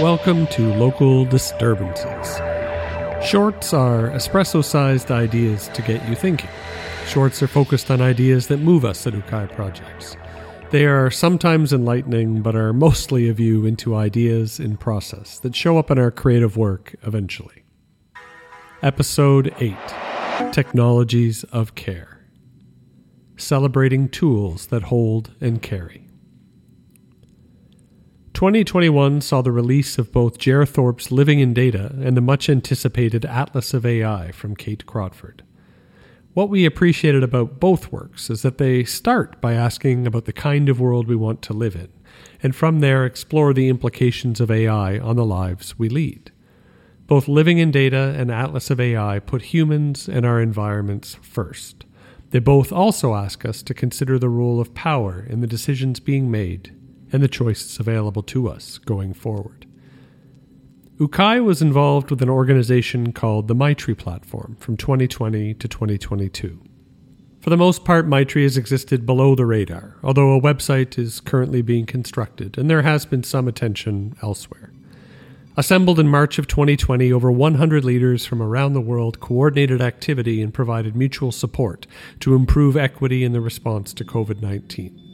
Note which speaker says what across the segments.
Speaker 1: Welcome to Local Disturbances. Shorts are espresso sized ideas to get you thinking. Shorts are focused on ideas that move us at Ukai Projects. They are sometimes enlightening, but are mostly a view into ideas in process that show up in our creative work eventually. Episode 8 Technologies of Care Celebrating Tools that Hold and Carry. 2021 saw the release of both Jer Thorp's Living in Data and the much anticipated Atlas of AI from Kate Crawford. What we appreciated about both works is that they start by asking about the kind of world we want to live in, and from there explore the implications of AI on the lives we lead. Both Living in Data and Atlas of AI put humans and our environments first. They both also ask us to consider the role of power in the decisions being made and the choices available to us going forward. Ukai was involved with an organization called the Maitri Platform from 2020 to 2022. For the most part, Maitri has existed below the radar, although a website is currently being constructed and there has been some attention elsewhere. Assembled in March of 2020, over 100 leaders from around the world coordinated activity and provided mutual support to improve equity in the response to COVID 19.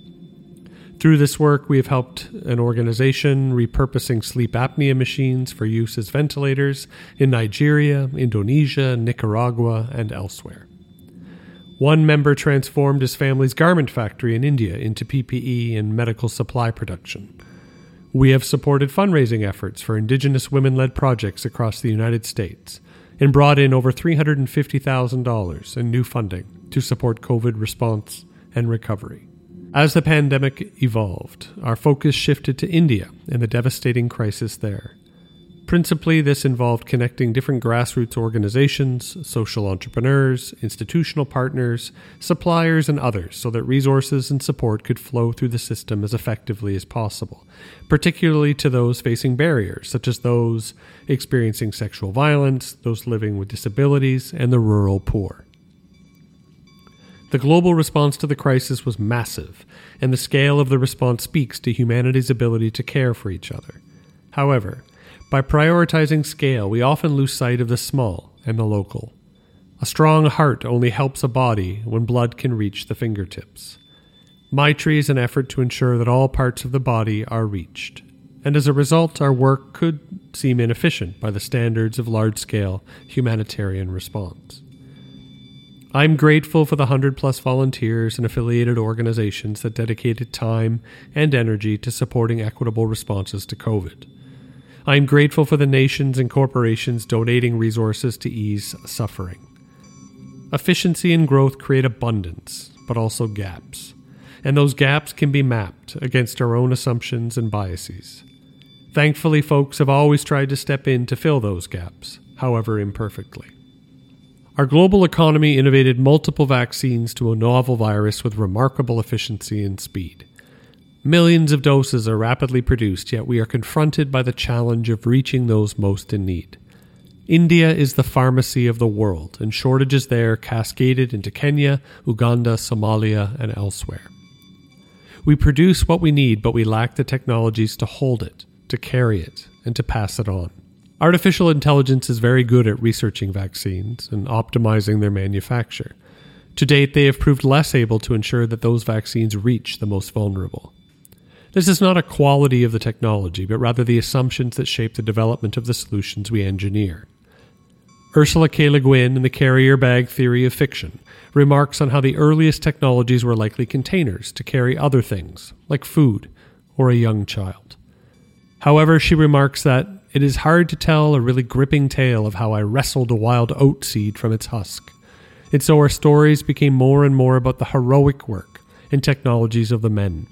Speaker 1: Through this work, we have helped an organization repurposing sleep apnea machines for use as ventilators in Nigeria, Indonesia, Nicaragua, and elsewhere. One member transformed his family's garment factory in India into PPE and medical supply production. We have supported fundraising efforts for Indigenous women led projects across the United States and brought in over $350,000 in new funding to support COVID response and recovery. As the pandemic evolved, our focus shifted to India and the devastating crisis there. Principally, this involved connecting different grassroots organizations, social entrepreneurs, institutional partners, suppliers, and others so that resources and support could flow through the system as effectively as possible, particularly to those facing barriers, such as those experiencing sexual violence, those living with disabilities, and the rural poor. The global response to the crisis was massive, and the scale of the response speaks to humanity's ability to care for each other. However, by prioritizing scale, we often lose sight of the small and the local. A strong heart only helps a body when blood can reach the fingertips. Maitri is an effort to ensure that all parts of the body are reached, and as a result, our work could seem inefficient by the standards of large scale humanitarian response. I'm grateful for the 100 plus volunteers and affiliated organizations that dedicated time and energy to supporting equitable responses to COVID. I am grateful for the nations and corporations donating resources to ease suffering. Efficiency and growth create abundance, but also gaps. And those gaps can be mapped against our own assumptions and biases. Thankfully, folks have always tried to step in to fill those gaps, however imperfectly. Our global economy innovated multiple vaccines to a novel virus with remarkable efficiency and speed. Millions of doses are rapidly produced, yet we are confronted by the challenge of reaching those most in need. India is the pharmacy of the world, and shortages there cascaded into Kenya, Uganda, Somalia, and elsewhere. We produce what we need, but we lack the technologies to hold it, to carry it, and to pass it on. Artificial intelligence is very good at researching vaccines and optimizing their manufacture. To date, they have proved less able to ensure that those vaccines reach the most vulnerable. This is not a quality of the technology, but rather the assumptions that shape the development of the solutions we engineer. Ursula K. Le Guin in the carrier bag theory of fiction remarks on how the earliest technologies were likely containers to carry other things, like food or a young child. However, she remarks that it is hard to tell a really gripping tale of how I wrestled a wild oat seed from its husk. And so our stories became more and more about the heroic work and technologies of the men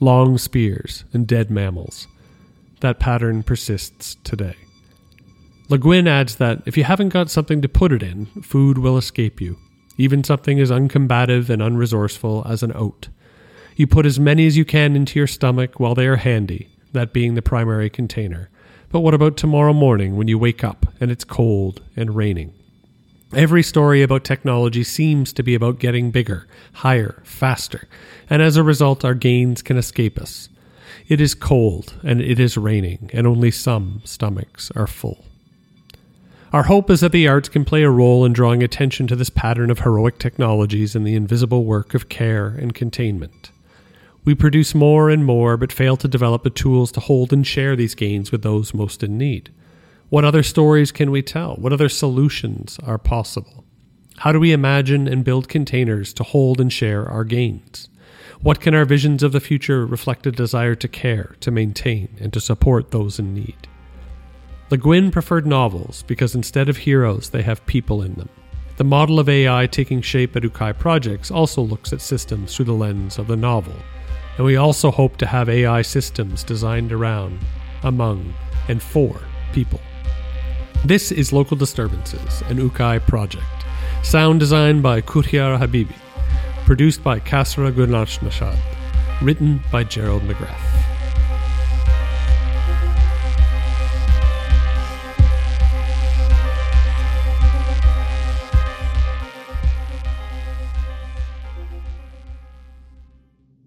Speaker 1: long spears and dead mammals. That pattern persists today. Le Guin adds that if you haven't got something to put it in, food will escape you, even something as uncombative and unresourceful as an oat. You put as many as you can into your stomach while they are handy, that being the primary container, but what about tomorrow morning when you wake up and it's cold and raining? Every story about technology seems to be about getting bigger, higher, faster, and as a result, our gains can escape us. It is cold and it is raining, and only some stomachs are full. Our hope is that the arts can play a role in drawing attention to this pattern of heroic technologies and the invisible work of care and containment. We produce more and more, but fail to develop the tools to hold and share these gains with those most in need. What other stories can we tell? What other solutions are possible? How do we imagine and build containers to hold and share our gains? What can our visions of the future reflect a desire to care, to maintain, and to support those in need? Le Guin preferred novels because instead of heroes, they have people in them. The model of AI taking shape at Ukai Projects also looks at systems through the lens of the novel, and we also hope to have AI systems designed around, among, and for people. This is Local Disturbances, an Ukai project. Sound design by Kuthiar Habibi. Produced by Kasra Gurnachnashad. Written by Gerald McGrath.